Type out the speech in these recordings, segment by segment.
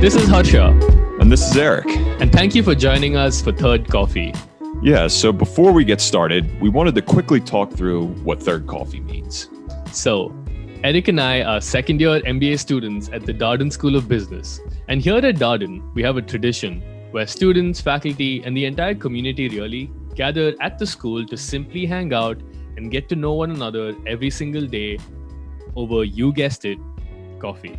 This is Harsha, And this is Eric. and thank you for joining us for Third Coffee. Yeah, so before we get started, we wanted to quickly talk through what third coffee means. So, Eric and I are second year MBA students at the Darden School of Business. And here at Darden, we have a tradition where students, faculty, and the entire community really gather at the school to simply hang out and get to know one another every single day over, you guessed it, coffee.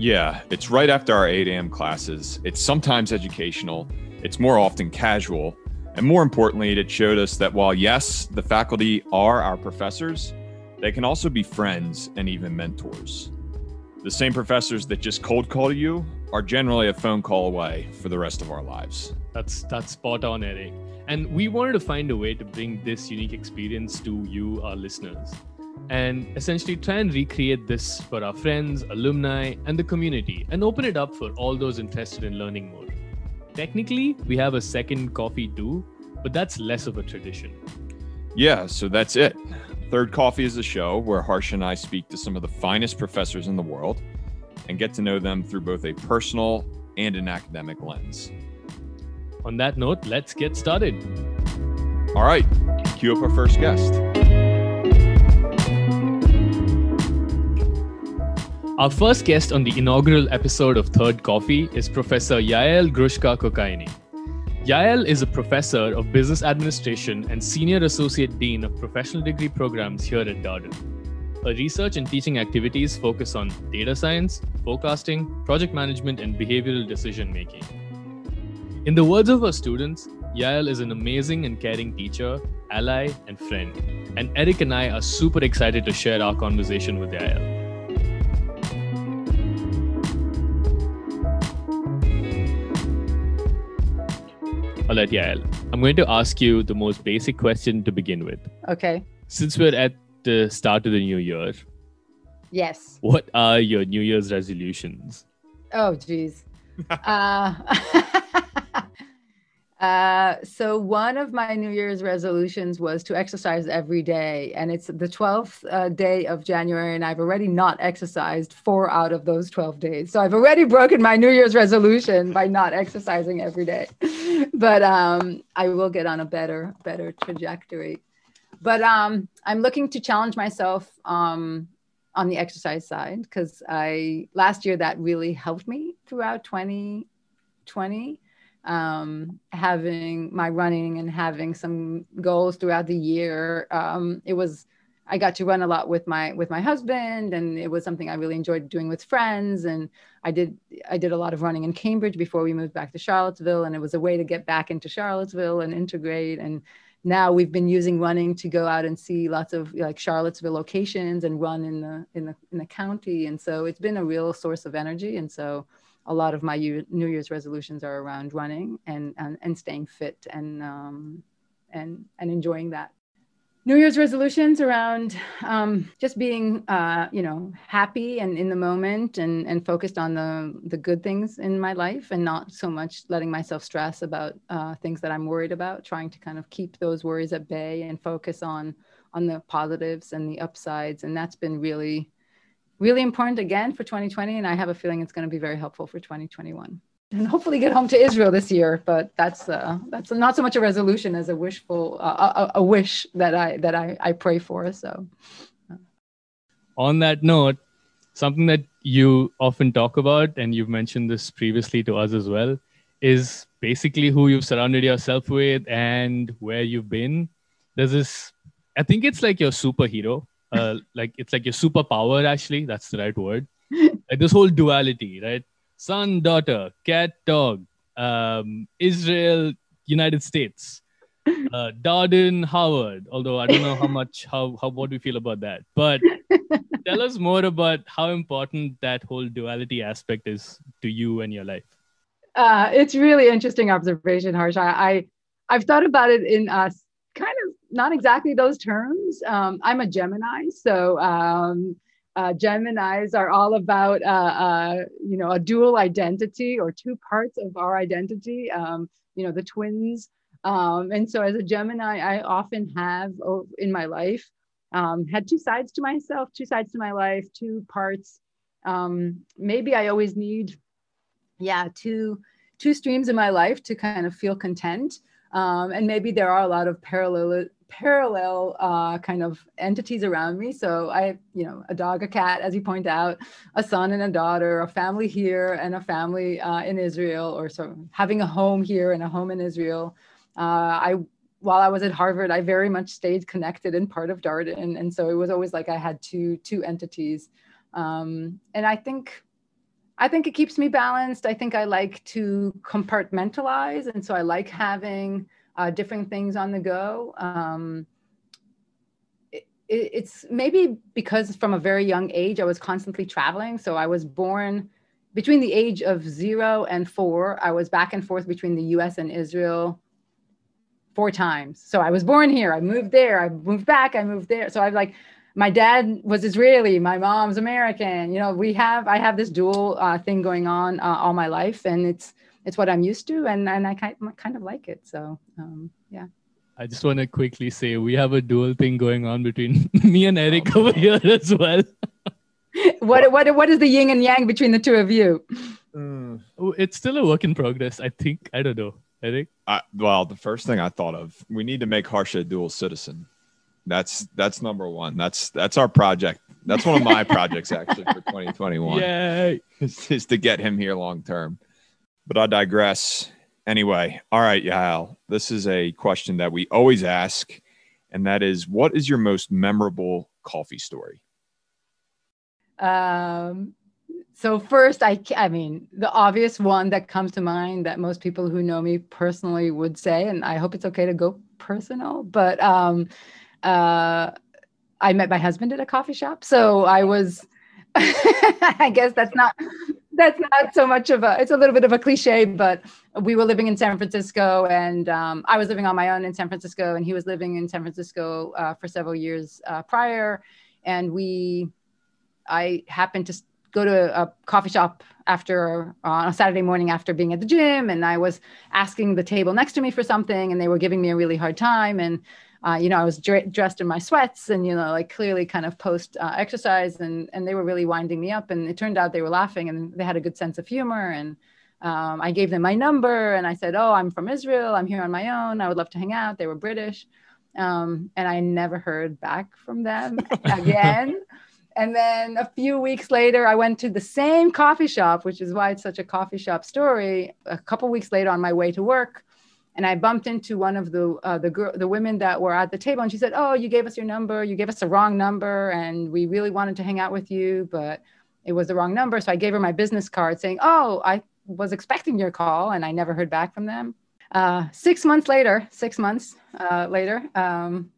Yeah, it's right after our 8 a.m. classes. It's sometimes educational, it's more often casual, and more importantly, it showed us that while, yes, the faculty are our professors, they can also be friends and even mentors. The same professors that just cold call you are generally a phone call away for the rest of our lives. That's that's spot on, Eric. And we wanted to find a way to bring this unique experience to you, our listeners, and essentially try and recreate this for our friends, alumni, and the community, and open it up for all those interested in learning more. Technically, we have a second coffee too, but that's less of a tradition. Yeah, so that's it. Third Coffee is a show where Harsh and I speak to some of the finest professors in the world and get to know them through both a personal and an academic lens. On that note, let's get started. All right, cue up our first guest. Our first guest on the inaugural episode of Third Coffee is Professor Yael Grushka Cockayne. Yael is a professor of business administration and senior associate dean of professional degree programs here at Darden. Her research and teaching activities focus on data science, forecasting, project management, and behavioral decision making. In the words of her students, Yael is an amazing and caring teacher, ally, and friend. And Eric and I are super excited to share our conversation with Yael. All right, Yael. I'm going to ask you the most basic question to begin with. Okay. Since we're at the start of the new year, Yes. what are your New Year's resolutions? Oh, geez. uh, uh, so one of my New Year's resolutions was to exercise every day, and it's the twelfth uh, day of January, and I've already not exercised four out of those twelve days. So I've already broken my New Year's resolution by not exercising every day. but um, I will get on a better, better trajectory. But um, I'm looking to challenge myself. Um, on the exercise side because I last year that really helped me throughout 2020 um, having my running and having some goals throughout the year. Um, it was I got to run a lot with my with my husband and it was something I really enjoyed doing with friends. And I did I did a lot of running in Cambridge before we moved back to Charlottesville and it was a way to get back into Charlottesville and integrate. And now we've been using running to go out and see lots of like Charlottesville locations and run in the in the in the county. And so it's been a real source of energy. And so a lot of my New Year's resolutions are around running and and, and staying fit and um, and and enjoying that. New Year's resolutions around um, just being, uh, you know, happy and in the moment and, and focused on the, the good things in my life and not so much letting myself stress about uh, things that I'm worried about, trying to kind of keep those worries at bay and focus on, on the positives and the upsides. And that's been really, really important again for 2020. And I have a feeling it's going to be very helpful for 2021 and hopefully get home to Israel this year. But that's uh, that's not so much a resolution as a wishful uh, a, a, wish that I that I, I pray for. So, on that note, something that you often talk about, and you've mentioned this previously to us as well, is basically who you've surrounded yourself with and where you've been. There's this, I think it's like your superhero. Uh, like it's like your superpower. Actually, that's the right word. Like this whole duality, right? son, daughter, cat, dog, um, Israel, United States, uh, Darden, Harvard Although I don't know how much, how, how, what we feel about that. But tell us more about how important that whole duality aspect is to you and your life. Uh, it's really interesting observation, Harsh. I, I I've thought about it in uh, kind of not exactly those terms. Um, I'm a Gemini, so. Um, uh, Geminis are all about, uh, uh, you know, a dual identity or two parts of our identity, um, you know, the twins. Um, and so as a Gemini, I often have oh, in my life um, had two sides to myself, two sides to my life, two parts. Um, maybe I always need yeah, two two streams in my life to kind of feel content. Um, and maybe there are a lot of parallel parallel uh, kind of entities around me. So I, you know, a dog, a cat, as you point out, a son and a daughter, a family here and a family uh, in Israel, or so having a home here and a home in Israel. Uh, I, while I was at Harvard, I very much stayed connected and part of Darden, and so it was always like I had two two entities. Um, and I think I think it keeps me balanced. I think I like to compartmentalize. And so I like having uh, different things on the go. Um, it, it's maybe because from a very young age, I was constantly traveling. So I was born between the age of zero and four. I was back and forth between the US and Israel four times. So I was born here, I moved there, I moved back, I moved there. So I've like, my dad was Israeli, my mom's American. You know, we have I have this dual uh, thing going on uh, all my life, and it's it's what I'm used to, and and I kind kind of like it. So um, yeah. I just want to quickly say we have a dual thing going on between me and Eric over here as well. what what what is the yin and yang between the two of you? Mm. It's still a work in progress. I think I don't know. Eric. I, well, the first thing I thought of, we need to make Harsha a dual citizen. That's that's number one. That's that's our project. That's one of my projects actually for 2021. Yay! Is, is to get him here long term. But I digress. Anyway, all right, Yael. This is a question that we always ask, and that is, what is your most memorable coffee story? Um, so first, I I mean the obvious one that comes to mind that most people who know me personally would say, and I hope it's okay to go personal, but um, uh, I met my husband at a coffee shop. So I was, I guess that's not that's not so much of a it's a little bit of a cliche but we were living in san francisco and um, i was living on my own in san francisco and he was living in san francisco uh, for several years uh, prior. And we i happened to go to a coffee shop after uh, on a saturday morning after being at the gym and i was asking the table next to me for something and they were giving me a really hard time and uh, you know, I was dressed in my sweats and, you know, like clearly kind of post uh, exercise and, and they were really winding me up. And it turned out they were laughing and they had a good sense of humor. And um, I gave them my number and I said, Oh, I'm from Israel. I'm here on my own. I would love to hang out. They were British. Um, and I never heard back from them again. and then a few weeks later, I went to the same coffee shop, which is why it's such a coffee shop story. A couple weeks later, on my way to work, and I bumped into one of the uh, the girl, the women that were at the table, and she said, "Oh, you gave us your number. You gave us the wrong number, and we really wanted to hang out with you, but it was the wrong number." So I gave her my business card, saying, "Oh, I was expecting your call, and I never heard back from them." Uh, six months later, six months uh, later, um,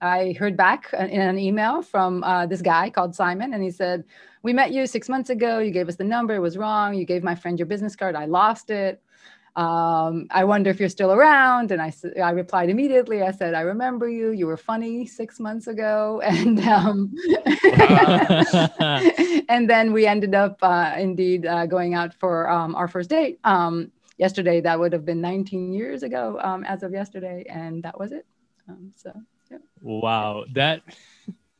I heard back in an email from uh, this guy called Simon, and he said, "We met you six months ago. You gave us the number. It was wrong. You gave my friend your business card. I lost it." Um, I wonder if you're still around. And I, I replied immediately. I said, I remember you. You were funny six months ago. And, um, and then we ended up uh, indeed uh, going out for um, our first date. Um, yesterday, that would have been 19 years ago um, as of yesterday. And that was it. Um, so, yeah. Wow. That,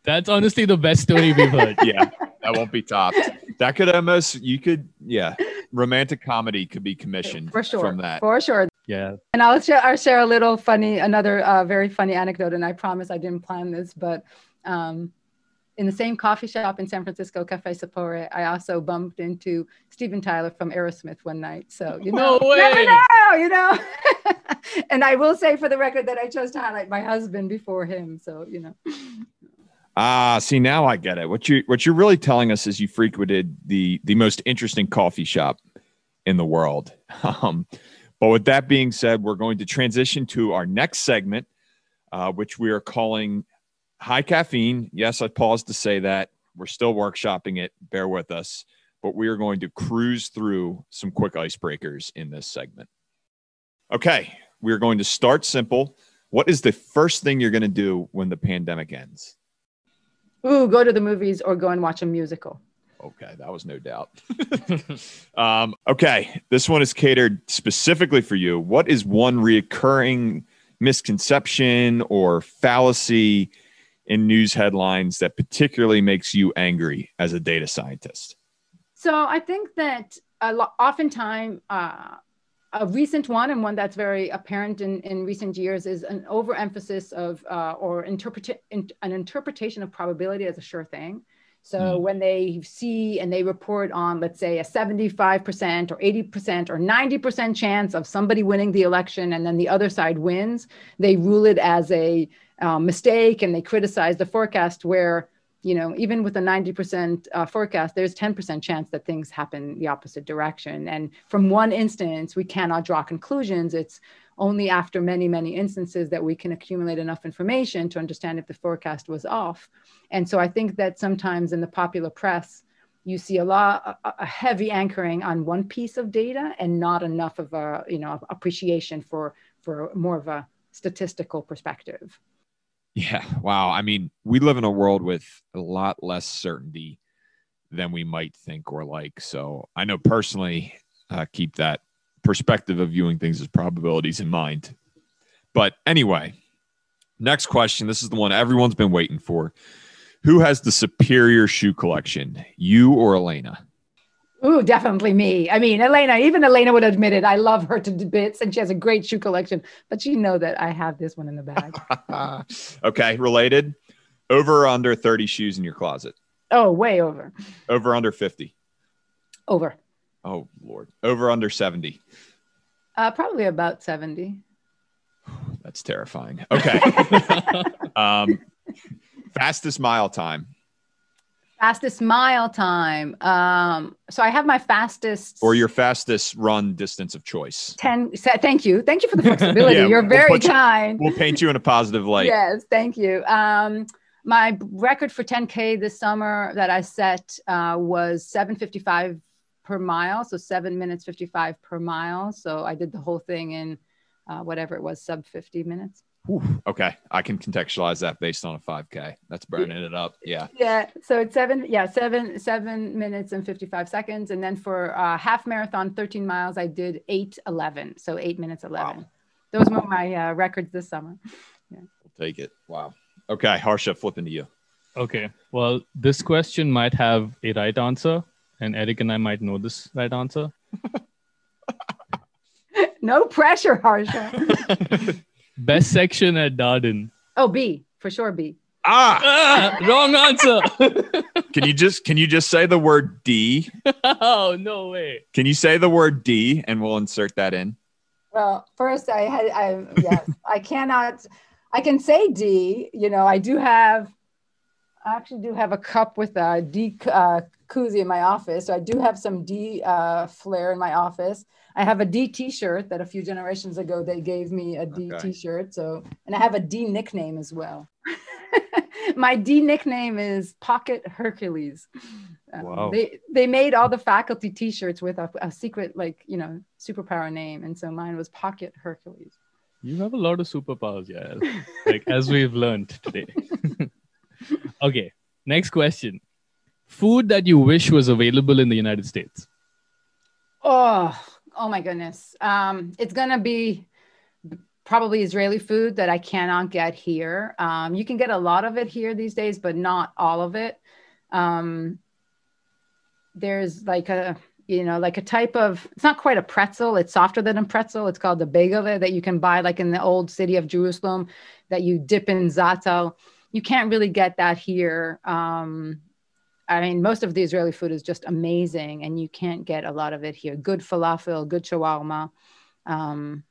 that's honestly the best story we've heard. yeah. That won't be topped. That could almost, you could, yeah romantic comedy could be commissioned for sure from that. For sure. Yeah. And I'll share, I'll share a little funny, another uh, very funny anecdote. And I promise I didn't plan this, but um, in the same coffee shop in San Francisco, Cafe Sapore, I also bumped into Steven Tyler from Aerosmith one night. So you know, no way. never know, you know. and I will say for the record that I chose to highlight my husband before him. So you know. Ah, see now I get it. What you what you're really telling us is you frequented the the most interesting coffee shop in the world. Um, but with that being said, we're going to transition to our next segment, uh, which we are calling high caffeine. Yes, I paused to say that. We're still workshopping it. Bear with us. But we are going to cruise through some quick icebreakers in this segment. Okay, we're going to start simple. What is the first thing you're going to do when the pandemic ends? Ooh, go to the movies or go and watch a musical. Okay, that was no doubt. um, okay, this one is catered specifically for you. What is one reoccurring misconception or fallacy in news headlines that particularly makes you angry as a data scientist? So I think that a lo- oftentimes uh, a recent one and one that's very apparent in, in recent years is an overemphasis of uh, or interpret in, an interpretation of probability as a sure thing. So mm. when they see and they report on, let's say, a 75% or 80% or 90% chance of somebody winning the election and then the other side wins, they rule it as a uh, mistake and they criticize the forecast where you know, even with a 90% uh, forecast, there's 10% chance that things happen the opposite direction. And from one instance, we cannot draw conclusions. It's only after many, many instances that we can accumulate enough information to understand if the forecast was off. And so I think that sometimes in the popular press, you see a lot a, heavy anchoring on one piece of data and not enough of a you know appreciation for for more of a statistical perspective yeah. Wow. I mean, we live in a world with a lot less certainty than we might think or like. So I know personally, uh, keep that perspective of viewing things as probabilities in mind. But anyway, next question. This is the one everyone's been waiting for. Who has the superior shoe collection, you or Elena? Ooh, definitely me. I mean, Elena, even Elena would admit it. I love her to bits and she has a great shoe collection, but you know that I have this one in the bag. okay, related. Over or under 30 shoes in your closet? Oh, way over. Over under 50? Over. Oh, Lord. Over under 70? Uh, probably about 70. That's terrifying. Okay. um, fastest mile time? Fastest mile time. Um, so I have my fastest or your fastest run distance of choice. 10 thank you. Thank you for the flexibility. yeah, You're very we'll kind. You, we'll paint you in a positive light. yes, thank you. Um, my record for 10K this summer that I set uh, was 755 per mile. So seven minutes 55 per mile. So I did the whole thing in uh, whatever it was, sub 50 minutes. Whew. Okay, I can contextualize that based on a 5K. That's burning it up. Yeah. Yeah. So it's seven. Yeah, seven seven minutes and 55 seconds, and then for uh, half marathon, 13 miles, I did eight 11. So eight minutes 11. Wow. Those were my uh, records this summer. Yeah. We'll take it. Wow. Okay, Harsha, flipping to you. Okay. Well, this question might have a right answer, and Eric and I might know this right answer. no pressure, Harsha. Best section at Darden. Oh, B for sure. B. Ah, ah wrong answer. can you just can you just say the word D? oh no way. Can you say the word D and we'll insert that in? Well, first I had I yes I cannot. I can say D. You know I do have. I actually do have a cup with a D uh, koozie in my office. So I do have some D uh, flair in my office. I have a D T-shirt that a few generations ago they gave me a D okay. T-shirt. So, and I have a D nickname as well. my D nickname is Pocket Hercules. Um, wow. They they made all the faculty T-shirts with a, a secret like you know superpower name, and so mine was Pocket Hercules. You have a lot of superpowers, yeah. like as we've learned today. okay, next question. Food that you wish was available in the United States. Oh, oh my goodness. Um, it's gonna be probably Israeli food that I cannot get here. Um, you can get a lot of it here these days, but not all of it. Um, there's like a you know like a type of it's not quite a pretzel it's softer than a pretzel it's called the bagel that you can buy like in the old city of jerusalem that you dip in za'atar you can't really get that here um, I mean, most of the Israeli food is just amazing, and you can't get a lot of it here. Good falafel, good shawarma. Um,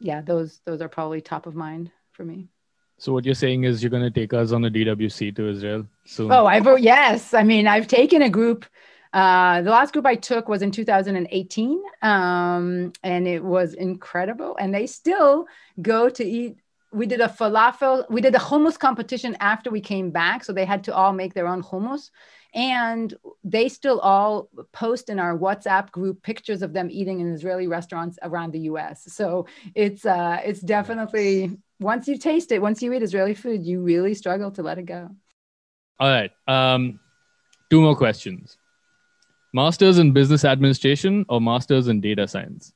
yeah, those those are probably top of mind for me. So what you're saying is you're going to take us on a DWC to Israel soon? Oh, I've yes. I mean, I've taken a group. Uh, the last group I took was in 2018, um, and it was incredible. And they still go to eat we did a falafel we did a hummus competition after we came back so they had to all make their own hummus and they still all post in our whatsapp group pictures of them eating in israeli restaurants around the us so it's uh it's definitely once you taste it once you eat israeli food you really struggle to let it go all right um two more questions masters in business administration or masters in data science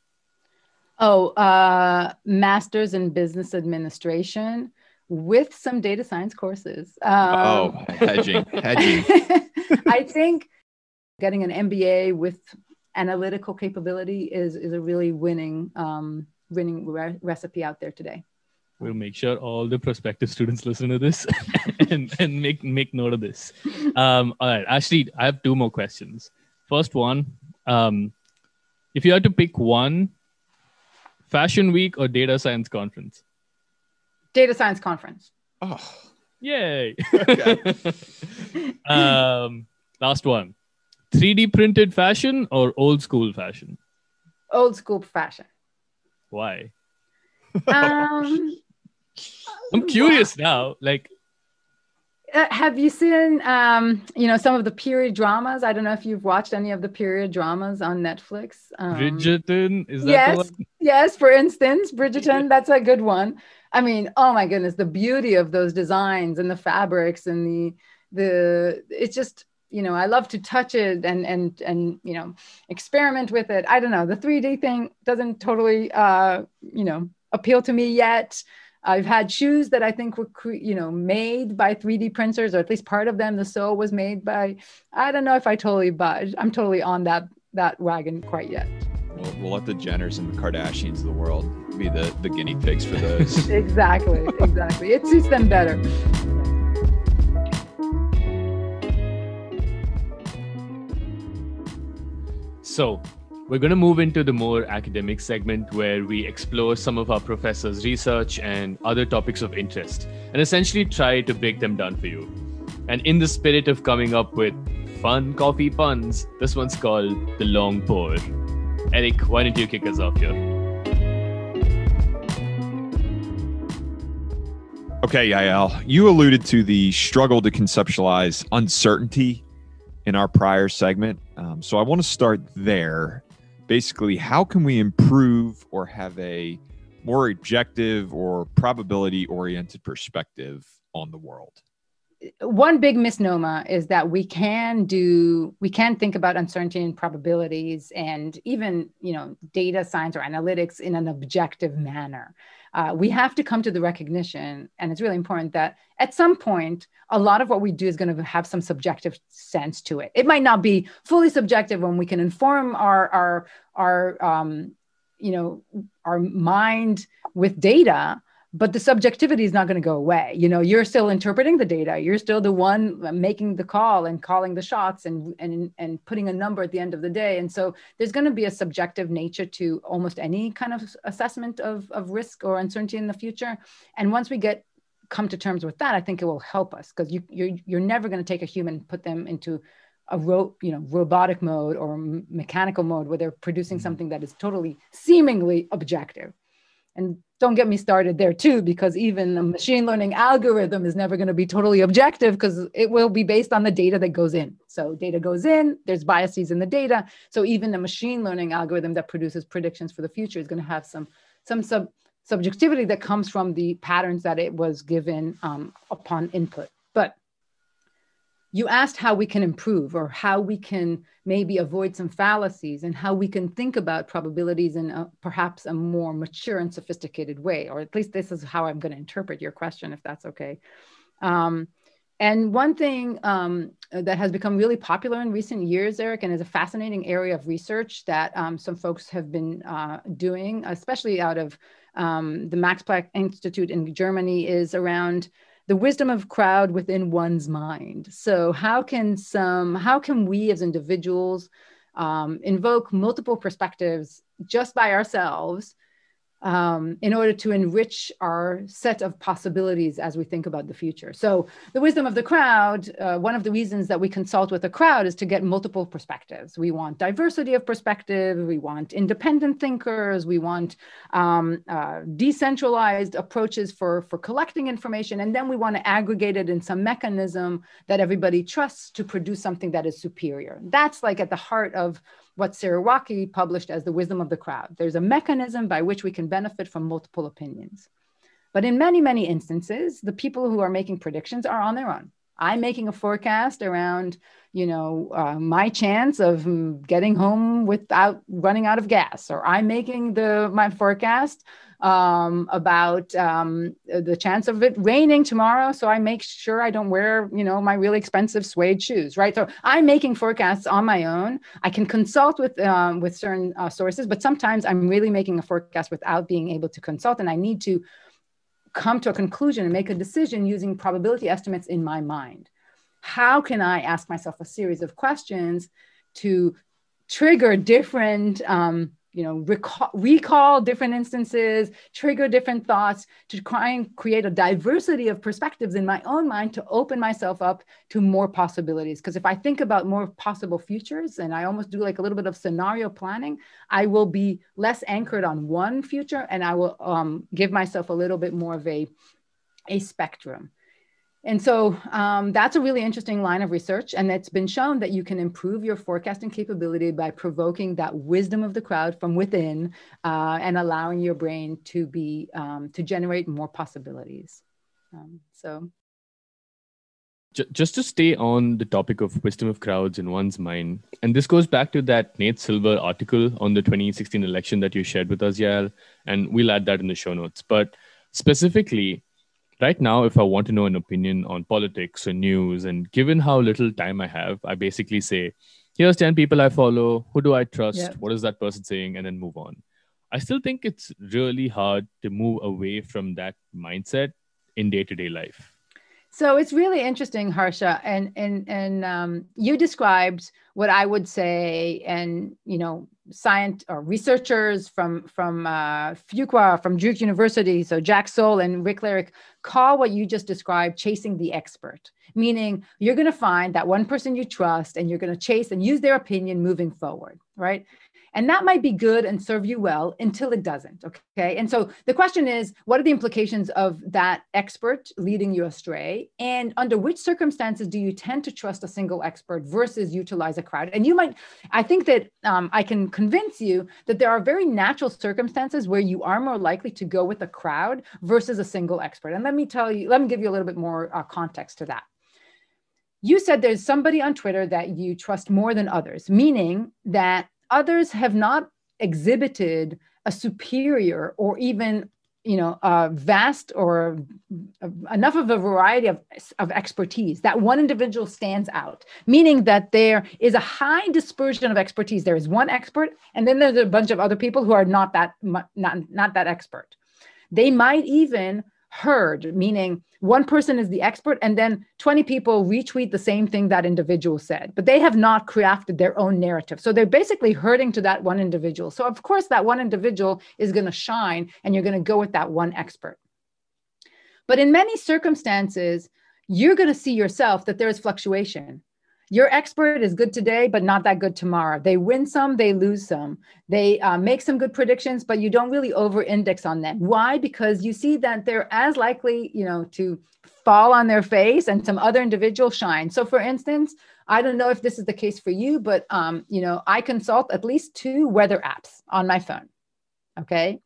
Oh, uh, master's in business administration with some data science courses. Um, oh, hedging, hedging. I think getting an MBA with analytical capability is is a really winning um, winning re- recipe out there today. We'll make sure all the prospective students listen to this and, and make make note of this. Um, all right, Ashley, I have two more questions. First one, um, if you had to pick one, Fashion Week or Data Science Conference? Data Science Conference. Oh, Yay! um, last one, 3D printed fashion or old school fashion? Old school fashion. Why? Um, I'm curious now. Like, uh, have you seen um, you know some of the period dramas i don't know if you've watched any of the period dramas on netflix um, Bridgerton is that yes the one? yes for instance bridgerton that's a good one i mean oh my goodness the beauty of those designs and the fabrics and the the it's just you know i love to touch it and and and you know experiment with it i don't know the 3d thing doesn't totally uh you know appeal to me yet I've had shoes that I think were, you know, made by 3D printers, or at least part of them. The sole was made by. I don't know if I totally budge. I'm totally on that that wagon quite yet. We'll, we'll let the Jenners and the Kardashians of the world be the the guinea pigs for those. exactly, exactly. It suits them better. So, we're going to move into the more academic segment where we explore some of our professors' research and other topics of interest and essentially try to break them down for you. And in the spirit of coming up with fun coffee puns, this one's called The Long Pour. Eric, why don't you kick us off here? Okay, Yael, you alluded to the struggle to conceptualize uncertainty in our prior segment. Um, so I want to start there basically how can we improve or have a more objective or probability oriented perspective on the world one big misnomer is that we can do we can think about uncertainty and probabilities and even you know data science or analytics in an objective manner. Uh, we have to come to the recognition and it's really important that at some point a lot of what we do is going to have some subjective sense to it. It might not be fully subjective when we can inform our our our um, you know our mind with data but the subjectivity is not going to go away. You know you're still interpreting the data. You're still the one making the call and calling the shots and and and putting a number at the end of the day. And so there's going to be a subjective nature to almost any kind of assessment of of risk or uncertainty in the future. And once we get come to terms with that i think it will help us because you you're, you're never going to take a human put them into a ro- you know robotic mode or mechanical mode where they're producing mm-hmm. something that is totally seemingly objective and don't get me started there too because even a machine learning algorithm is never going to be totally objective because it will be based on the data that goes in. So data goes in there's biases in the data. So even a machine learning algorithm that produces predictions for the future is going to have some some sub subjectivity that comes from the patterns that it was given um, upon input you asked how we can improve or how we can maybe avoid some fallacies and how we can think about probabilities in a, perhaps a more mature and sophisticated way or at least this is how i'm going to interpret your question if that's okay. Um, and one thing um, that has become really popular in recent years, Eric, and is a fascinating area of research that um, some folks have been uh, doing, especially out of um, the Max Planck Institute in Germany, is around the wisdom of crowd within one's mind. So how can some how can we as individuals um, invoke multiple perspectives just by ourselves um, in order to enrich our set of possibilities as we think about the future. So, the wisdom of the crowd, uh, one of the reasons that we consult with a crowd is to get multiple perspectives. We want diversity of perspective, we want independent thinkers, we want um, uh, decentralized approaches for, for collecting information, and then we want to aggregate it in some mechanism that everybody trusts to produce something that is superior. That's like at the heart of what Surowiecki published as the wisdom of the crowd. There's a mechanism by which we can benefit from multiple opinions. But in many, many instances, the people who are making predictions are on their own. I'm making a forecast around, you know, uh, my chance of getting home without running out of gas, or I'm making the my forecast um, about um, the chance of it raining tomorrow. So I make sure I don't wear, you know, my really expensive suede shoes, right? So I'm making forecasts on my own. I can consult with um, with certain uh, sources, but sometimes I'm really making a forecast without being able to consult, and I need to come to a conclusion and make a decision using probability estimates in my mind. How can I ask myself a series of questions to trigger different um, you know recall, recall different instances trigger different thoughts to try and create a diversity of perspectives in my own mind to open myself up to more possibilities. Because if i think about more possible futures and i almost do like a little bit of scenario planning i will be less anchored on one future and i will um, give myself a little bit more of a a spectrum and so um, that's a really interesting line of research. And it's been shown that you can improve your forecasting capability by provoking that wisdom of the crowd from within uh, and allowing your brain to be, um, to generate more possibilities. Um, so. Just to stay on the topic of wisdom of crowds in one's mind, and this goes back to that Nate Silver article on the 2016 election that you shared with us, Yael, and we'll add that in the show notes. But specifically, right now, if I want to know an opinion on politics or news, and given how little time I have, I basically say, here's 10 people I follow. Who do I trust? Yeah. What is that person saying? And then move on. I still think it's really hard to move away from that mindset in day to day life. So it's really interesting, Harsha, and and and um, you described what I would say, and you know, science or researchers from from uh, Fuqua, from Duke University, so Jack Soll and Rick Larrick call what you just described chasing the expert, meaning you're going to find that one person you trust, and you're going to chase and use their opinion moving forward, right? And that might be good and serve you well until it doesn't. Okay. And so the question is what are the implications of that expert leading you astray? And under which circumstances do you tend to trust a single expert versus utilize a crowd? And you might, I think that um, I can convince you that there are very natural circumstances where you are more likely to go with a crowd versus a single expert. And let me tell you, let me give you a little bit more uh, context to that you said there's somebody on Twitter that you trust more than others, meaning that others have not exhibited a superior or even you know a vast or enough of a variety of, of expertise that one individual stands out meaning that there is a high dispersion of expertise. There is one expert and then there's a bunch of other people who are not that not, not that expert. They might even herd, meaning one person is the expert and then 20 people retweet the same thing that individual said, but they have not crafted their own narrative. So they're basically herding to that one individual. So, of course, that one individual is going to shine and you're going to go with that one expert. But in many circumstances, you're going to see yourself that there is fluctuation your expert is good today, but not that good tomorrow. They win some, they lose some. They uh, make some good predictions, but you don't really over index on them. Why? Because you see that they're as likely, you know, to fall on their face and some other individual shine. So for instance, I don't know if this is the case for you, but um, you know, I consult at least two weather apps on my phone. Okay.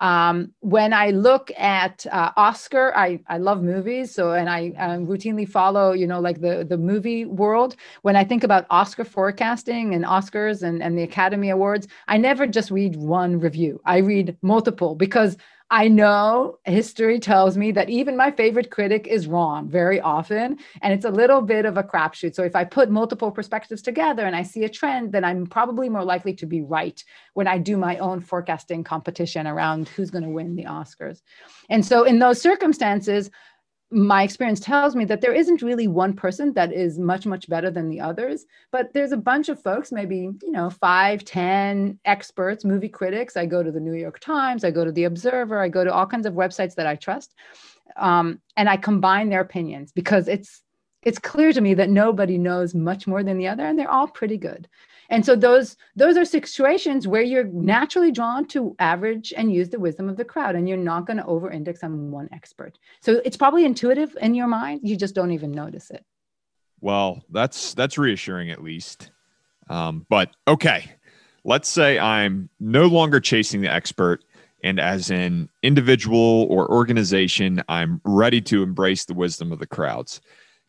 Um, when I look at uh, Oscar, I, I love movies. So, and I um, routinely follow, you know, like the, the movie world. When I think about Oscar forecasting and Oscars and, and the Academy Awards, I never just read one review. I read multiple because I know history tells me that even my favorite critic is wrong very often. And it's a little bit of a crapshoot. So if I put multiple perspectives together and I see a trend, then I'm probably more likely to be right when I do my own forecasting competition around who's going to win the Oscars. And so in those circumstances, my experience tells me that there isn't really one person that is much much better than the others but there's a bunch of folks maybe you know five ten experts movie critics. I go to the new york times i go to the observer i go to all kinds of websites that i trust um, and i combine their opinions because it's it's clear to me that nobody knows much more than the other and they're all pretty good and so those those are situations where you're naturally drawn to average and use the wisdom of the crowd and you're not going to over index on one expert. So it's probably intuitive in your mind you just don't even notice it. Well that's that's reassuring at least. Um, but okay. Let's say i'm no longer chasing the expert and as an individual or organization i'm ready to embrace the wisdom of the crowds.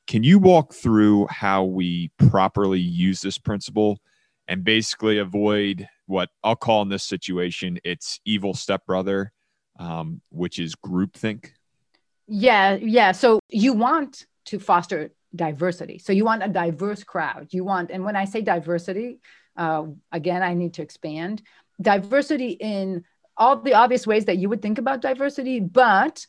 Can you walk through how we properly use this principle and basically avoid what I'll call in this situation its evil stepbrother, um, which is groupthink? Yeah, yeah. So you want to foster diversity. So you want a diverse crowd. You want, and when I say diversity, uh, again, I need to expand diversity in all the obvious ways that you would think about diversity, but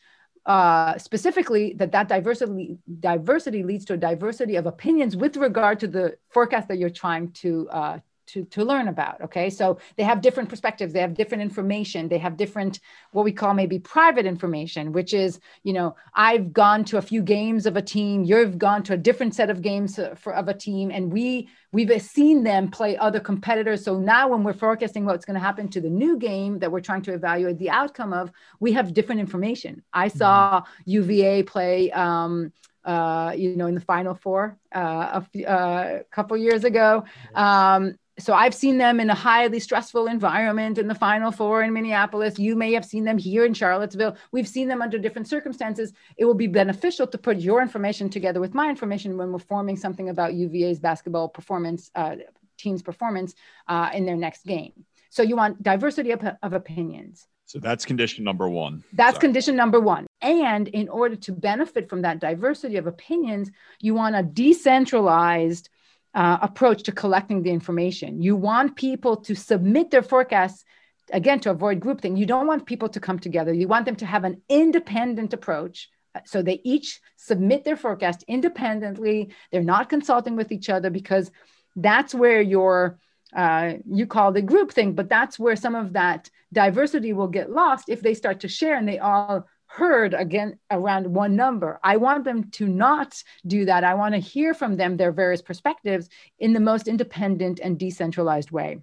uh, specifically that that diversity diversity leads to a diversity of opinions with regard to the forecast that you're trying to uh, to, to learn about. Okay. So they have different perspectives, they have different information, they have different, what we call maybe private information, which is, you know, I've gone to a few games of a team, you've gone to a different set of games for, of a team, and we, we've seen them play other competitors. So now when we're forecasting what's going to happen to the new game that we're trying to evaluate the outcome of, we have different information. I mm-hmm. saw UVA play, um, uh, you know, in the final four uh, a uh, couple years ago. Um, so I've seen them in a highly stressful environment in the final four in Minneapolis. You may have seen them here in Charlottesville. We've seen them under different circumstances. It will be beneficial to put your information together with my information when we're forming something about UVA's basketball performance, uh, team's performance uh, in their next game. So you want diversity of, of opinions. So that's condition number one. That's Sorry. condition number one. And in order to benefit from that diversity of opinions, you want a decentralized uh, approach to collecting the information. You want people to submit their forecasts again to avoid groupthink. You don't want people to come together. You want them to have an independent approach. So they each submit their forecast independently. They're not consulting with each other because that's where your uh, you call the groupthink, but that's where some of that diversity will get lost if they start to share and they all heard again around one number. I want them to not do that. I want to hear from them their various perspectives in the most independent and decentralized way.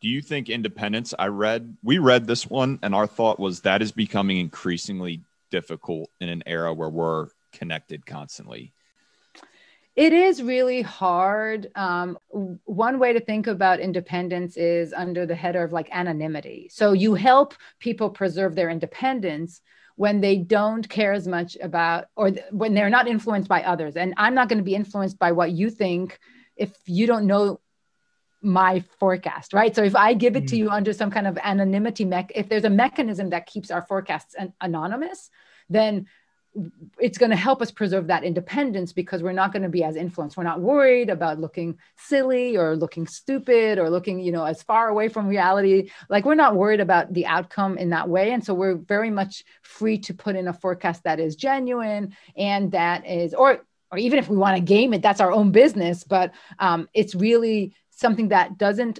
Do you think independence? I read, we read this one, and our thought was that is becoming increasingly difficult in an era where we're connected constantly. It is really hard. Um, one way to think about independence is under the header of like anonymity. So you help people preserve their independence when they don't care as much about or th- when they're not influenced by others and i'm not going to be influenced by what you think if you don't know my forecast right so if i give it mm-hmm. to you under some kind of anonymity mech if there's a mechanism that keeps our forecasts an- anonymous then it's going to help us preserve that independence because we're not going to be as influenced. We're not worried about looking silly or looking stupid or looking, you know, as far away from reality. Like we're not worried about the outcome in that way. And so we're very much free to put in a forecast that is genuine and that is, or or even if we want to game it, that's our own business. But um, it's really something that doesn't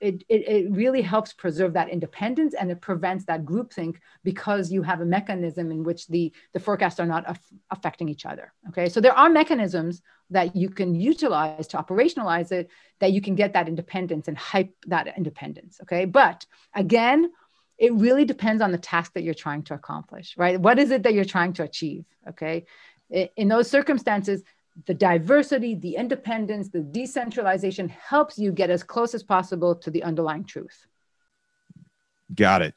it, it, it, really helps preserve that independence and it prevents that groupthink because you have a mechanism in which the, the forecasts are not af- affecting each other. Okay, so there are mechanisms that you can utilize to operationalize it that you can get that independence and hype that independence. Okay, but again, it really depends on the task that you're trying to accomplish, right? What is it that you're trying to achieve? Okay, in those circumstances, the diversity, the independence, the decentralization helps you get as close as possible to the underlying truth. Got it.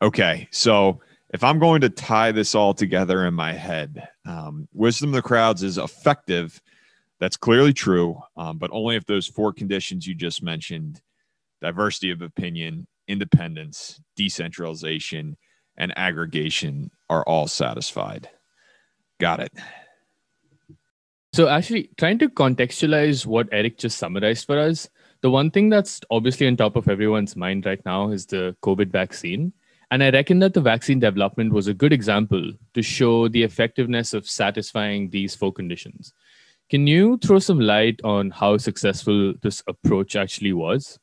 Okay. So if I'm going to tie this all together in my head, um, wisdom of the crowds is effective. That's clearly true, um, but only if those four conditions you just mentioned diversity of opinion, independence, decentralization, and aggregation are all satisfied. Got it. So, actually, trying to contextualize what Eric just summarized for us, the one thing that's obviously on top of everyone's mind right now is the COVID vaccine. And I reckon that the vaccine development was a good example to show the effectiveness of satisfying these four conditions. Can you throw some light on how successful this approach actually was?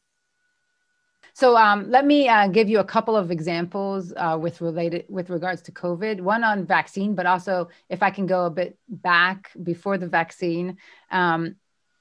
So um, let me uh, give you a couple of examples uh, with related with regards to COVID. One on vaccine, but also if I can go a bit back before the vaccine. Um,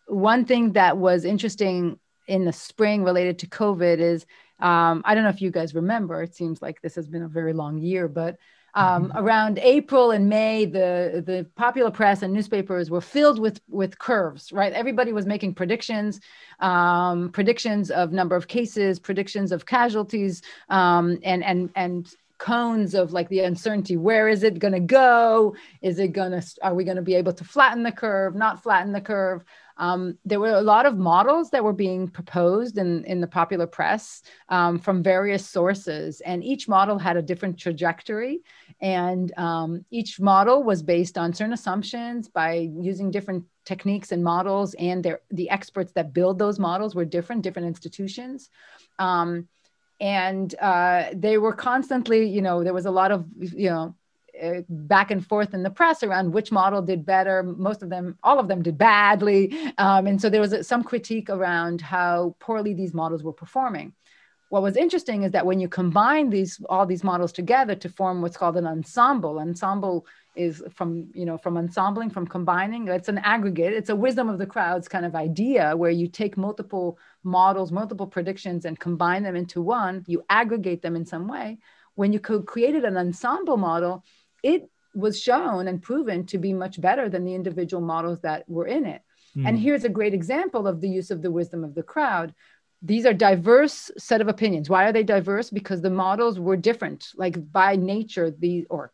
one thing that was interesting in the spring related to COVID is um, I don't know if you guys remember. It seems like this has been a very long year, but um, around April and May, the the popular press and newspapers were filled with with curves. Right, everybody was making predictions, um, predictions of number of cases, predictions of casualties, um, and and and cones of like the uncertainty. Where is it going to go? Is it going to, are we going to be able to flatten the curve, not flatten the curve? Um, there were a lot of models that were being proposed in, in the popular press um, from various sources, and each model had a different trajectory. And um, each model was based on certain assumptions by using different techniques and models, and the experts that build those models were different, different institutions. Um, and uh, they were constantly, you know, there was a lot of, you know, uh, back and forth in the press around which model did better. Most of them, all of them did badly. Um, and so there was some critique around how poorly these models were performing. What was interesting is that when you combine these all these models together to form what's called an ensemble, ensemble is from you know from ensembling from combining it's an aggregate it's a wisdom of the crowds kind of idea where you take multiple models multiple predictions and combine them into one you aggregate them in some way when you created an ensemble model it was shown and proven to be much better than the individual models that were in it. Mm. And here's a great example of the use of the wisdom of the crowd. These are diverse set of opinions. Why are they diverse? Because the models were different. Like by nature, the or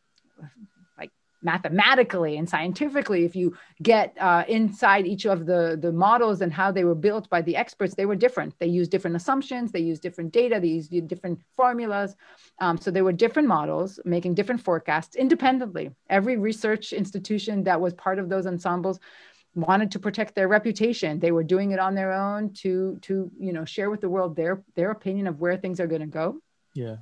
mathematically and scientifically if you get uh, inside each of the the models and how they were built by the experts they were different. They used different assumptions they used different data they used different formulas. Um, so there were different models making different forecasts independently. Every research institution that was part of those ensembles wanted to protect their reputation. They were doing it on their own to to you know share with the world their their opinion of where things are going to go. Yeah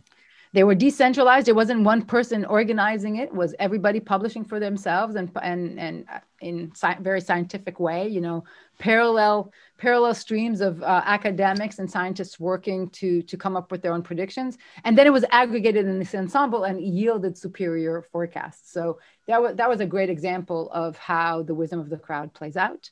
they were decentralized. It wasn't one person organizing it, it was everybody publishing for themselves and and and uh, in sci- very scientific way you know parallel parallel streams of uh, academics and scientists working to to come up with their own predictions. And then it was aggregated in this ensemble and yielded superior forecasts. So that was that was a great example of how the wisdom of the crowd plays out.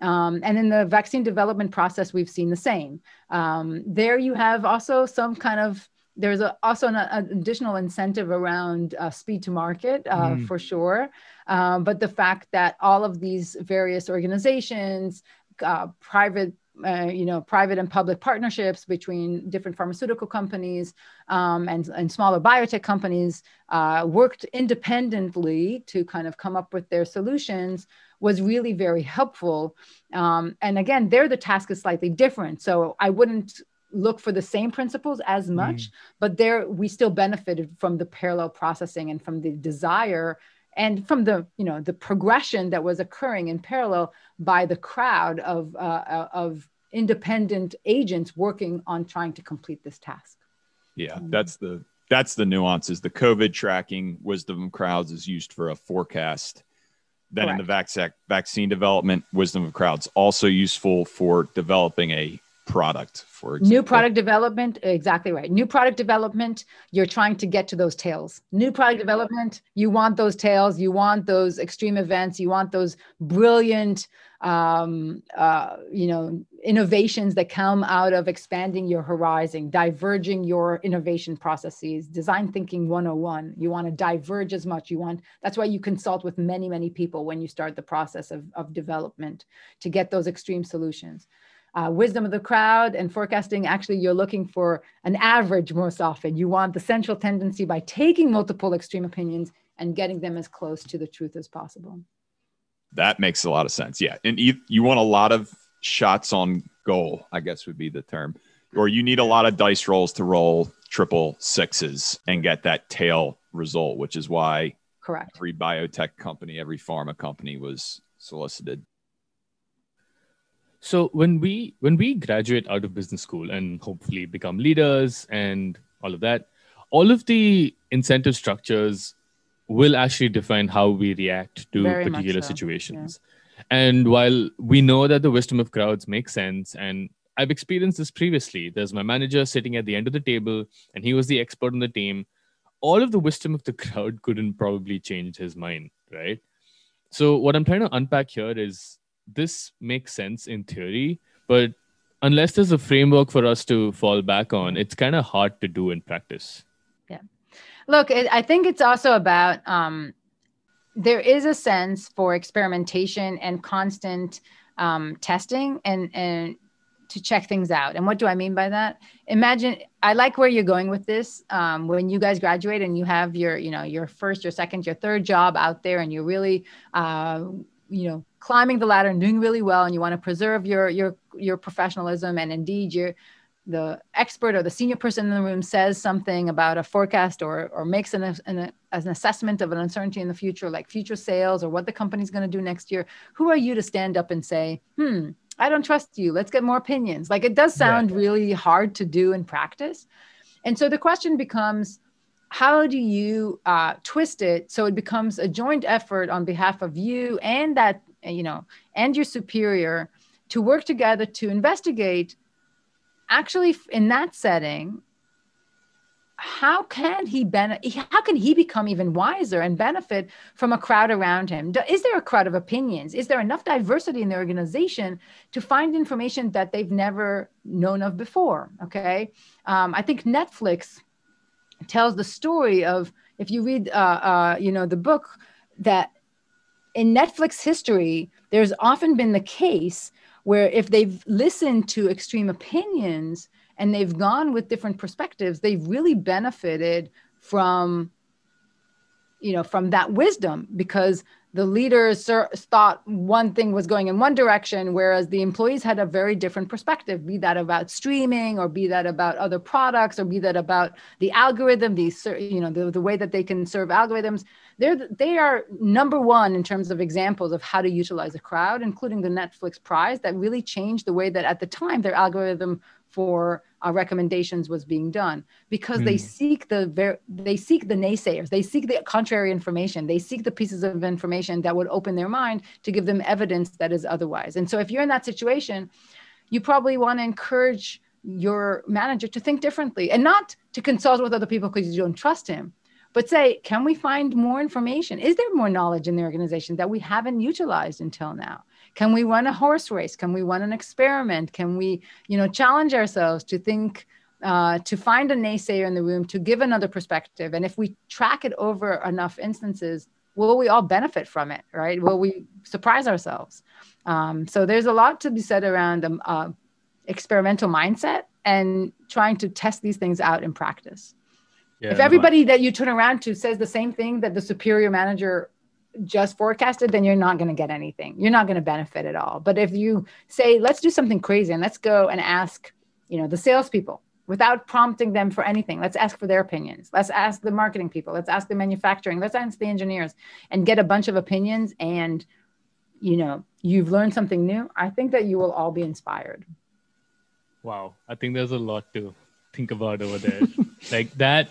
Um, and in the vaccine development process we've seen the same. Um, there you have also some kind of there's a, also an, an, additional incentive around uh, speed to market uh, mm. for sure. Um, but the fact that all of these various organizations, uh, private, uh, you know, private and public partnerships between different pharmaceutical companies um, and, and smaller biotech companies uh, worked independently to kind of come up with their solutions was really very helpful. Um, and again, there the task is slightly different. So I wouldn't look for the same principles as much mm. but there we still benefited from the parallel processing and from the desire and from the you know the progression that was occurring in parallel by the crowd of uh, uh of independent agents working on trying to complete this task yeah mm. that's the that's the nuances the covid tracking wisdom of crowds is used for a forecast then Correct. in the vac- vaccine development wisdom of crowds also useful for developing a product for example. new product development exactly right. New product development you're trying to get to those tails. New product development you want those tails you want those extreme events you want those brilliant um, uh, you know innovations that come out of expanding your horizon diverging your innovation processes. Design thinking 101 you want to diverge as much you want that's why you consult with many many people when you start the process of, of development to get those extreme solutions uh, wisdom of the crowd and forecasting, actually, you're looking for an average most often. You want the central tendency by taking multiple extreme opinions and getting them as close to the truth as possible. That makes a lot of sense. Yeah. And you, you want a lot of shots on goal, I guess would be the term, or you need a lot of dice rolls to roll triple sixes and get that tail result, which is why correct every biotech company, every pharma company was solicited. So when we when we graduate out of business school and hopefully become leaders and all of that, all of the incentive structures will actually define how we react to Very particular so. situations. Yeah. And while we know that the wisdom of crowds makes sense, and I've experienced this previously, there's my manager sitting at the end of the table, and he was the expert on the team. All of the wisdom of the crowd couldn't probably change his mind, right? So, what I'm trying to unpack here is this makes sense in theory, but unless there's a framework for us to fall back on, it's kind of hard to do in practice. Yeah. Look, it, I think it's also about um, there is a sense for experimentation and constant um, testing and and to check things out. And what do I mean by that? Imagine I like where you're going with this. Um, when you guys graduate and you have your, you know, your first, your second, your third job out there, and you're really, uh, you know, climbing the ladder and doing really well, and you want to preserve your your your professionalism, and indeed your the expert or the senior person in the room says something about a forecast or or makes an, an, an assessment of an uncertainty in the future, like future sales or what the company's going to do next year. Who are you to stand up and say, "Hmm, I don't trust you. Let's get more opinions. Like it does sound yeah. really hard to do in practice. And so the question becomes how do you uh, twist it so it becomes a joint effort on behalf of you and that, you know, and your superior to work together to investigate? Actually in that setting how can he benefit how can he become even wiser and benefit from a crowd around him? Is there a crowd of opinions? Is there enough diversity in the organization to find information that they've never known of before okay? Um, i think netflix tells the story of if you read uh, uh, you know the book that in netflix history there's often been the case where if they've listened to extreme opinions and they've gone with different perspectives they've really benefited from you know from that wisdom because the leaders thought one thing was going in one direction whereas the employees had a very different perspective be that about streaming or be that about other products or be that about the algorithm the you know the, the way that they can serve algorithms. They're they are number one in terms of examples of how to utilize a crowd including the netflix prize that really changed the way that at the time their algorithm for uh, recommendations was being done because mm. they hmm. seek the ver- they seek the naysayers they seek the contrary information they seek the pieces of information that would open their mind to give them evidence that is otherwise and so if you're in that situation you probably want to encourage your manager to think differently and not to consult with other people because you don't trust him but say can we find more information is there more knowledge in the organization that we haven't utilized until now can we run a horse race? Can we run an experiment? Can we you know challenge ourselves to think uh, to find a naysayer in the room to give another perspective? And if we track it over enough instances will we all benefit from it right? Will we surprise ourselves? Um, so there's a lot to be said around um, uh, experimental mindset and trying to test these things out in practice. Yeah, if everybody that you turn around to says the same thing that the superior manager just forecasted, then you're not going to get anything. You're not going to benefit at all. But if you say, let's do something crazy and let's go and ask, you know, the salespeople without prompting them for anything, let's ask for their opinions. Let's ask the marketing people. Let's ask the manufacturing. Let's ask the engineers and get a bunch of opinions. And, you know, you've learned something new. I think that you will all be inspired. Wow. I think there's a lot to think about over there. like that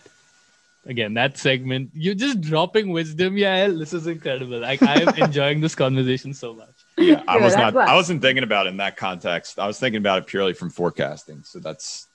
again that segment you're just dropping wisdom yeah this is incredible. Like i'm enjoying this conversation so much. Yeah. I was not i wasn't thinking about it in that context. I was thinking about it purely from forecasting. So that's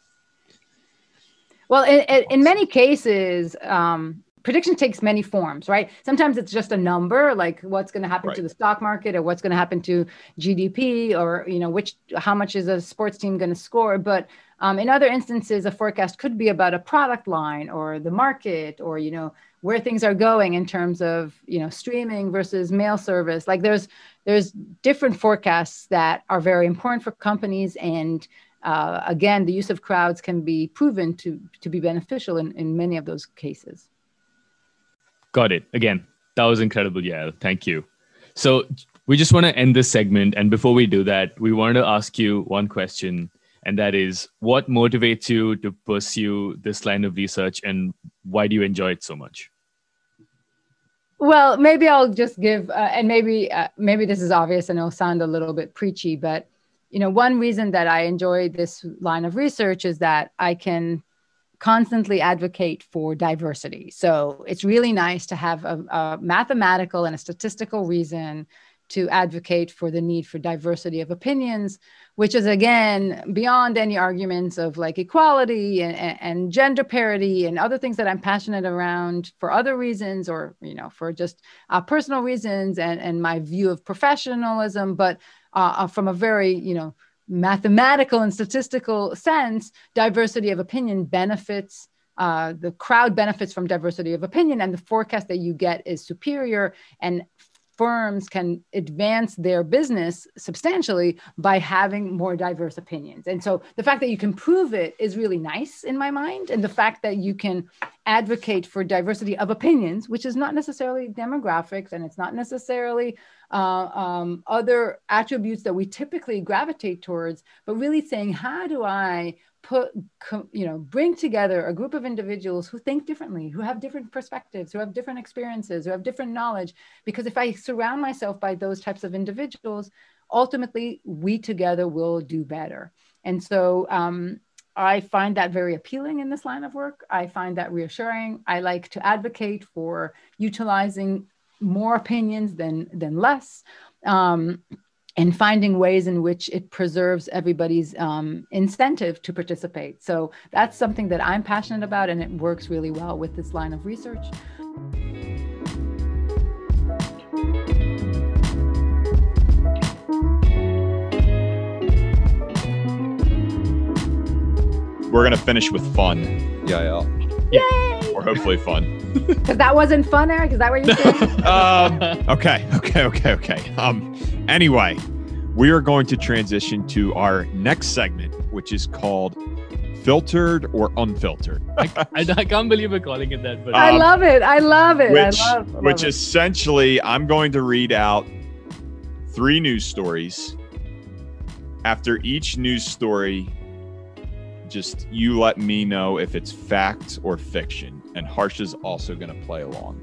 well in, in, in many cases um, prediction takes many forms right? Sometimes it's just a number like what's going to happen right. to the stock market or what's going to happen to gdp or you know which how much is a sports team going to score? But um, in other instances, a forecast could be about a product line or the market or, you know, where things are going in terms of, you know, streaming versus mail service. Like there's, there's different forecasts that are very important for companies. And uh, again, the use of crowds can be proven to, to be beneficial in, in many of those cases. Got it. Again, that was incredible. Yeah. Thank you. So we just want to end this segment. And before we do that, we wanted to ask you one question and that is what motivates you to pursue this line of research and why do you enjoy it so much? Well maybe i'll just give uh, and maybe uh, maybe this is obvious and it'll sound a little bit preachy but you know one reason that i enjoy this line of research is that i can constantly advocate for diversity. So it's really nice to have a, a mathematical and a statistical reason to advocate for the need for diversity of opinions, which is again beyond any arguments of like equality and, and, gender parity and other things that I'm passionate around for other reasons or you know for just uh, personal reasons and and my view of professionalism, but uh, uh, from a very you know mathematical and statistical sense, diversity of opinion benefits uh, the crowd benefits from diversity of opinion and the forecast that you get is superior. And firms can advance their business substantially by having more diverse opinions. And so the fact that you can prove it is really nice in my mind. And the fact that you can advocate for diversity of opinions, which is not necessarily demographics and it's not necessarily uh, um, other attributes that we typically gravitate towards, but really saying, how do I put you know bring together a group of individuals who think differently who have different perspectives who have different experiences who have different knowledge. Because if i surround myself by those types of individuals ultimately we together will do better. And so um, i find that very appealing in this line of work. I find that reassuring. I like to advocate for utilizing more opinions than than less. Um, and finding ways in which it preserves everybody's um, incentive to participate. So that's something that I'm passionate about, and it works really well with this line of research. We're gonna finish with fun. Yeah, yeah. Yay! Or hopefully fun. Because that wasn't fun, Eric. Is that what you're saying? um, okay, okay, okay, okay. Um, Anyway, we are going to transition to our next segment, which is called filtered or unfiltered. I, I, I, can't believe we're calling it that, but um, I love it. I love it. Which, I love, I love which it. essentially, I'm going to read out three news stories. After each news story, just you let me know if it's fact or fiction, and Harsh is also going to play along.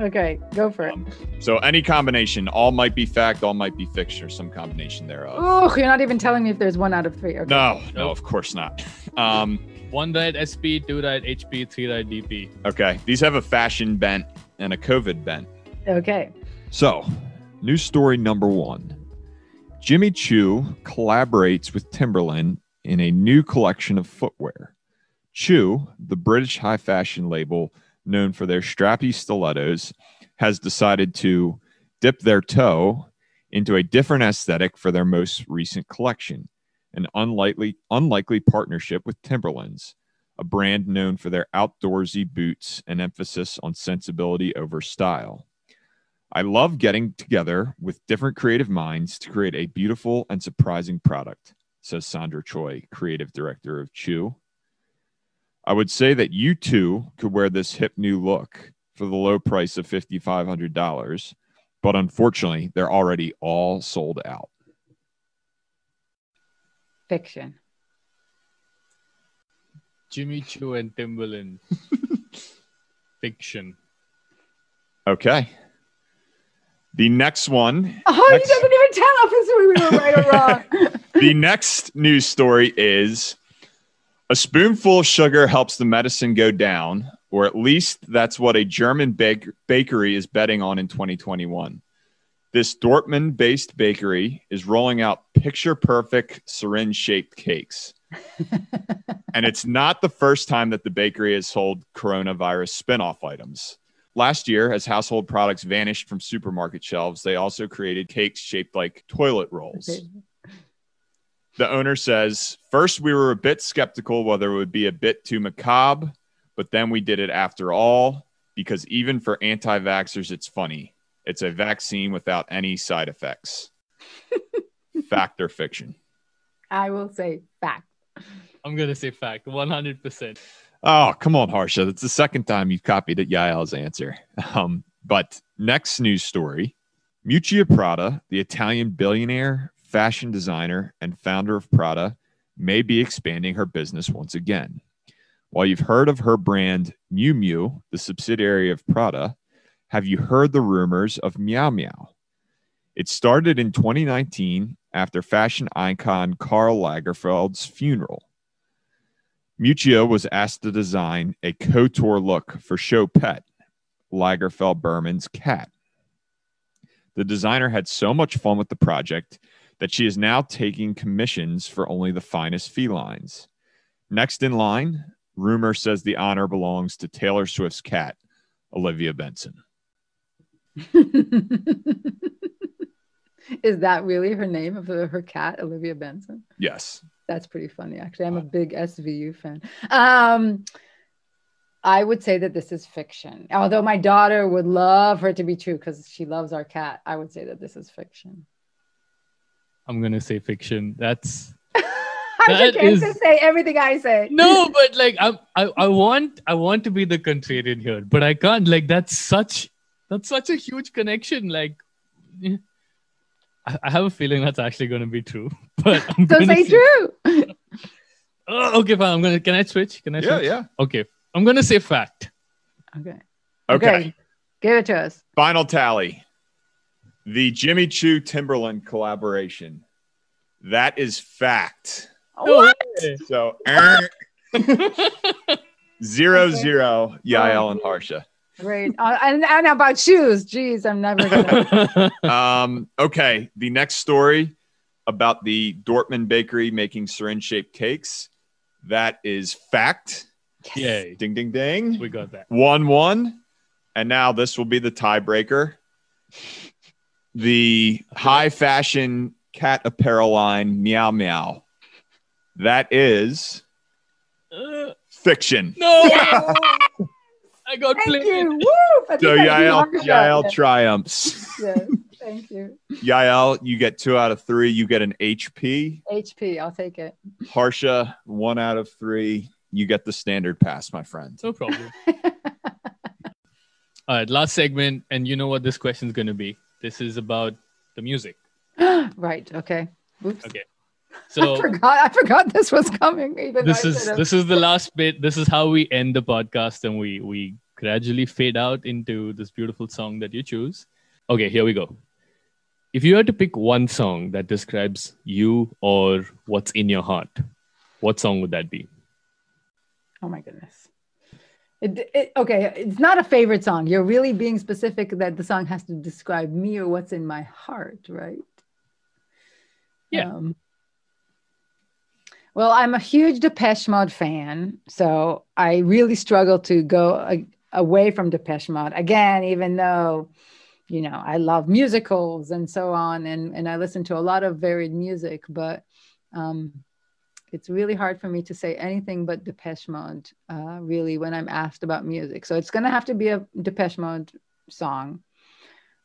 Okay, go for it. Um, so any combination, all might be fact, all might be fiction, or some combination thereof. Oh, you're not even telling me if there's one out of three. Okay. No, no, of course not. Um, one right SP, two right HP, three right DP. Okay, these have a fashion bent and a COVID bent. Okay. So, news story number one: Jimmy Choo collaborates with Timberland in a new collection of footwear. Choo, the British high fashion label known for their strappy stilettos, has decided to dip their toe into a different aesthetic for their most recent collection, an unlikely unlikely partnership with Timberlands, a brand known for their outdoorsy boots and emphasis on sensibility over style. I love getting together with different creative minds to create a beautiful and surprising product, says Sandra Choi, creative director of Choo. I would say that you too could wear this hip new look for the low price of $5,500, but unfortunately, they're already all sold out. Fiction. Jimmy Choo and Timberland. Fiction. Okay. The next one. Oh, next, he doesn't even tell us if we were right or wrong. the next news story is a spoonful of sugar helps the medicine go down, or at least that's what a German bake- bakery is betting on in 2021. This Dortmund based bakery is rolling out picture perfect syringe shaped cakes. and it's not the first time that the bakery has sold coronavirus spin-off items. Last year, as household products vanished from supermarket shelves, they also created cakes shaped like toilet rolls. The owner says, First, we were a bit skeptical whether it would be a bit too macabre, but then we did it after all because even for anti vaxxers, it's funny. It's a vaccine without any side effects. fact or fiction? I will say fact. I'm going to say fact 100%. Oh, come on, Harsha. That's the second time you've copied Yael's answer. Um, but next news story Miuccia Prada, the Italian billionaire, fashion designer and founder of Prada, may be expanding her business once again. While you've heard of her brand Miu Miu, the subsidiary of Prada, have you heard the rumors of Meow Meow? It started in 2019 after fashion icon Karl Lagerfeld's funeral. Miuccia was asked to design a couture look for Choupette, Lagerfeld Berman's cat. The designer had so much fun with the project that she is now taking commissions for only the finest felines. Next in line, rumor says the honor belongs to Taylor Swift's cat, Olivia Benson. Is that really her name of her cat, Olivia Benson? Yes. That's pretty funny, actually. I'm a big SVU fan. Um, I would say that this is fiction. Although my daughter would love for it to be true because she loves our cat. I would say that this is fiction. I'm gonna say fiction. That's I That just can't is- just say everything I say. no, but like I, I I want I want to be the contrarian here, but I can't. Like that's such that's such a huge connection. Like eh, I, I have a feeling that's actually gonna be true. But I'm So gonna say true. Oh, okay, fine. I'm gonna. Can I switch? Can I? Yeah, switch? yeah. Okay, I'm gonna say fact. Okay. Okay. Give it to us. Final tally. The Jimmy Choo Timberland collaboration. That is fact. What? So er, zero Okay. zero Yael and Harsha. Great. Uh, and, and about shoes. Jeez, I'm never gonna. Um, okay, the next story about the Dortmund bakery making syringe-shaped cakes. That is fact. Yay, Ding ding ding. we got that. One one. And now this will be the tiebreaker. The high fashion cat apparel line Meow Meow. That is Uh, fiction. no, I got Thank played. you. Woo! So Yael. Yael triumphs. Yes, Thank you. Yael, you get two out of three. You get an HP. HP. I'll take it. Harsha, one out of three. You get the standard pass, my friend. No problem. All right, last segment, and you know what this question is going to be. This is about the music. right. Okay. Oops. Okay. I So forgot. I forgot this was coming. Even this is this is the last bit. This is how we end the podcast, and we we gradually fade out into this beautiful song that you choose. Okay, here we go. If you had to pick one song that describes you or what's in your heart, what song would that be? Oh my goodness. It, it, okay, it's not a favorite song. You're really being specific that the song has to describe me or what's in my heart, right? Yeah. Um, well, I'm a huge Depeche Mode fan, so I really struggle to go a, away from Depeche Mode again, even though, you know, I love musicals and so on, and and I listen to a lot of varied music, but um, it's really hard for me to say anything but Depeche Mode, uh, really, when I'm asked about music. So it's going to have to be a Depeche Mode song.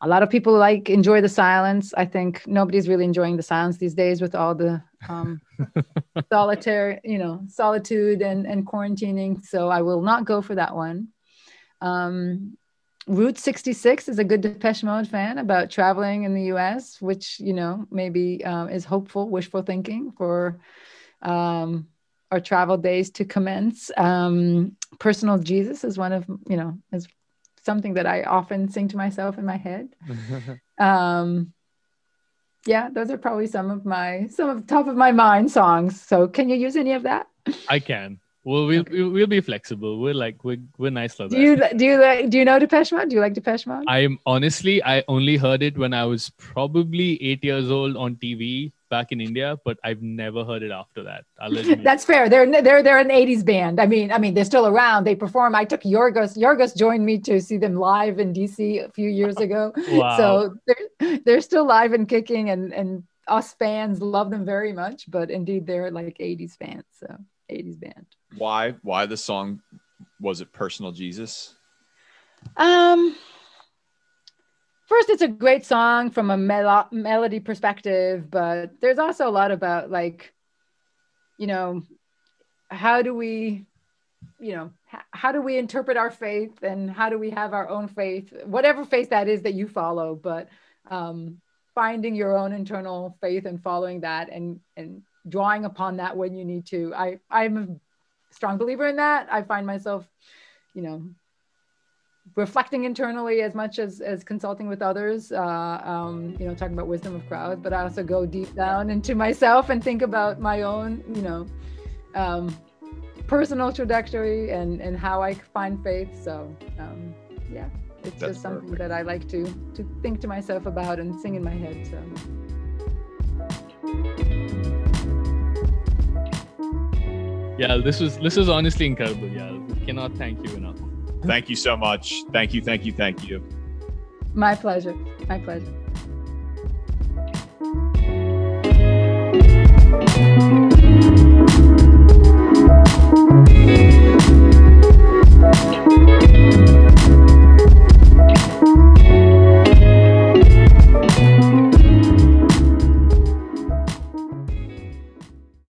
A lot of people like enjoy the silence. I think nobody's really enjoying the silence these days with all the um, solitary, you know, solitude and, and quarantining. So I will not go for that one. Um, Route 66 is a good Depeche Mode fan about traveling in the US, which, you know, maybe um, is hopeful, wishful thinking for um, our travel days to commence. Um, Personal Jesus is one of, you know, is something that I often sing to myself in my head. Um, yeah, those are probably some of my, some of top of my mind songs. So can you use any of that? I can. Well, we'll we'll be flexible. We're like we're we're nice like Do you, do you, like- do you know Depeche Mode? Do you like Depeche Mode? I'm honestly, I only heard it when I was probably eight years old on TV back in India, but I've never heard it after that. That's fair. They're they're they're an '80s band. I mean, I mean, they're still around. They perform. I took Yorgos. Yorgos joined me to see them live in DC a few years ago. wow. So they're they're still live and kicking, and and us fans love them very much. But indeed, they're like '80s fans. So '80s band. Why? Why the song? Was it Personal Jesus? Um, first, it's a great song from a melo- melody perspective, but there's also a lot about like, you know, how do we, you know, how do we interpret our faith and how do we have our own faith, whatever faith that is that you follow, but um, finding your own internal faith and following that and and drawing upon that when you need to. I I'm a strong believer in that. I find myself, you know, reflecting internally as much as as consulting with others uh, um, you know talking about wisdom of crowds but i also go deep down into myself and think about my own you know um, personal trajectory and and how i find faith so um, yeah it's That's just something perfect. that i like to to think to myself about and sing in my head so yeah this was this was honestly incredible yeah. We cannot thank you enough. Thank you so much. Thank you thank you thank you. My pleasure. My pleasure.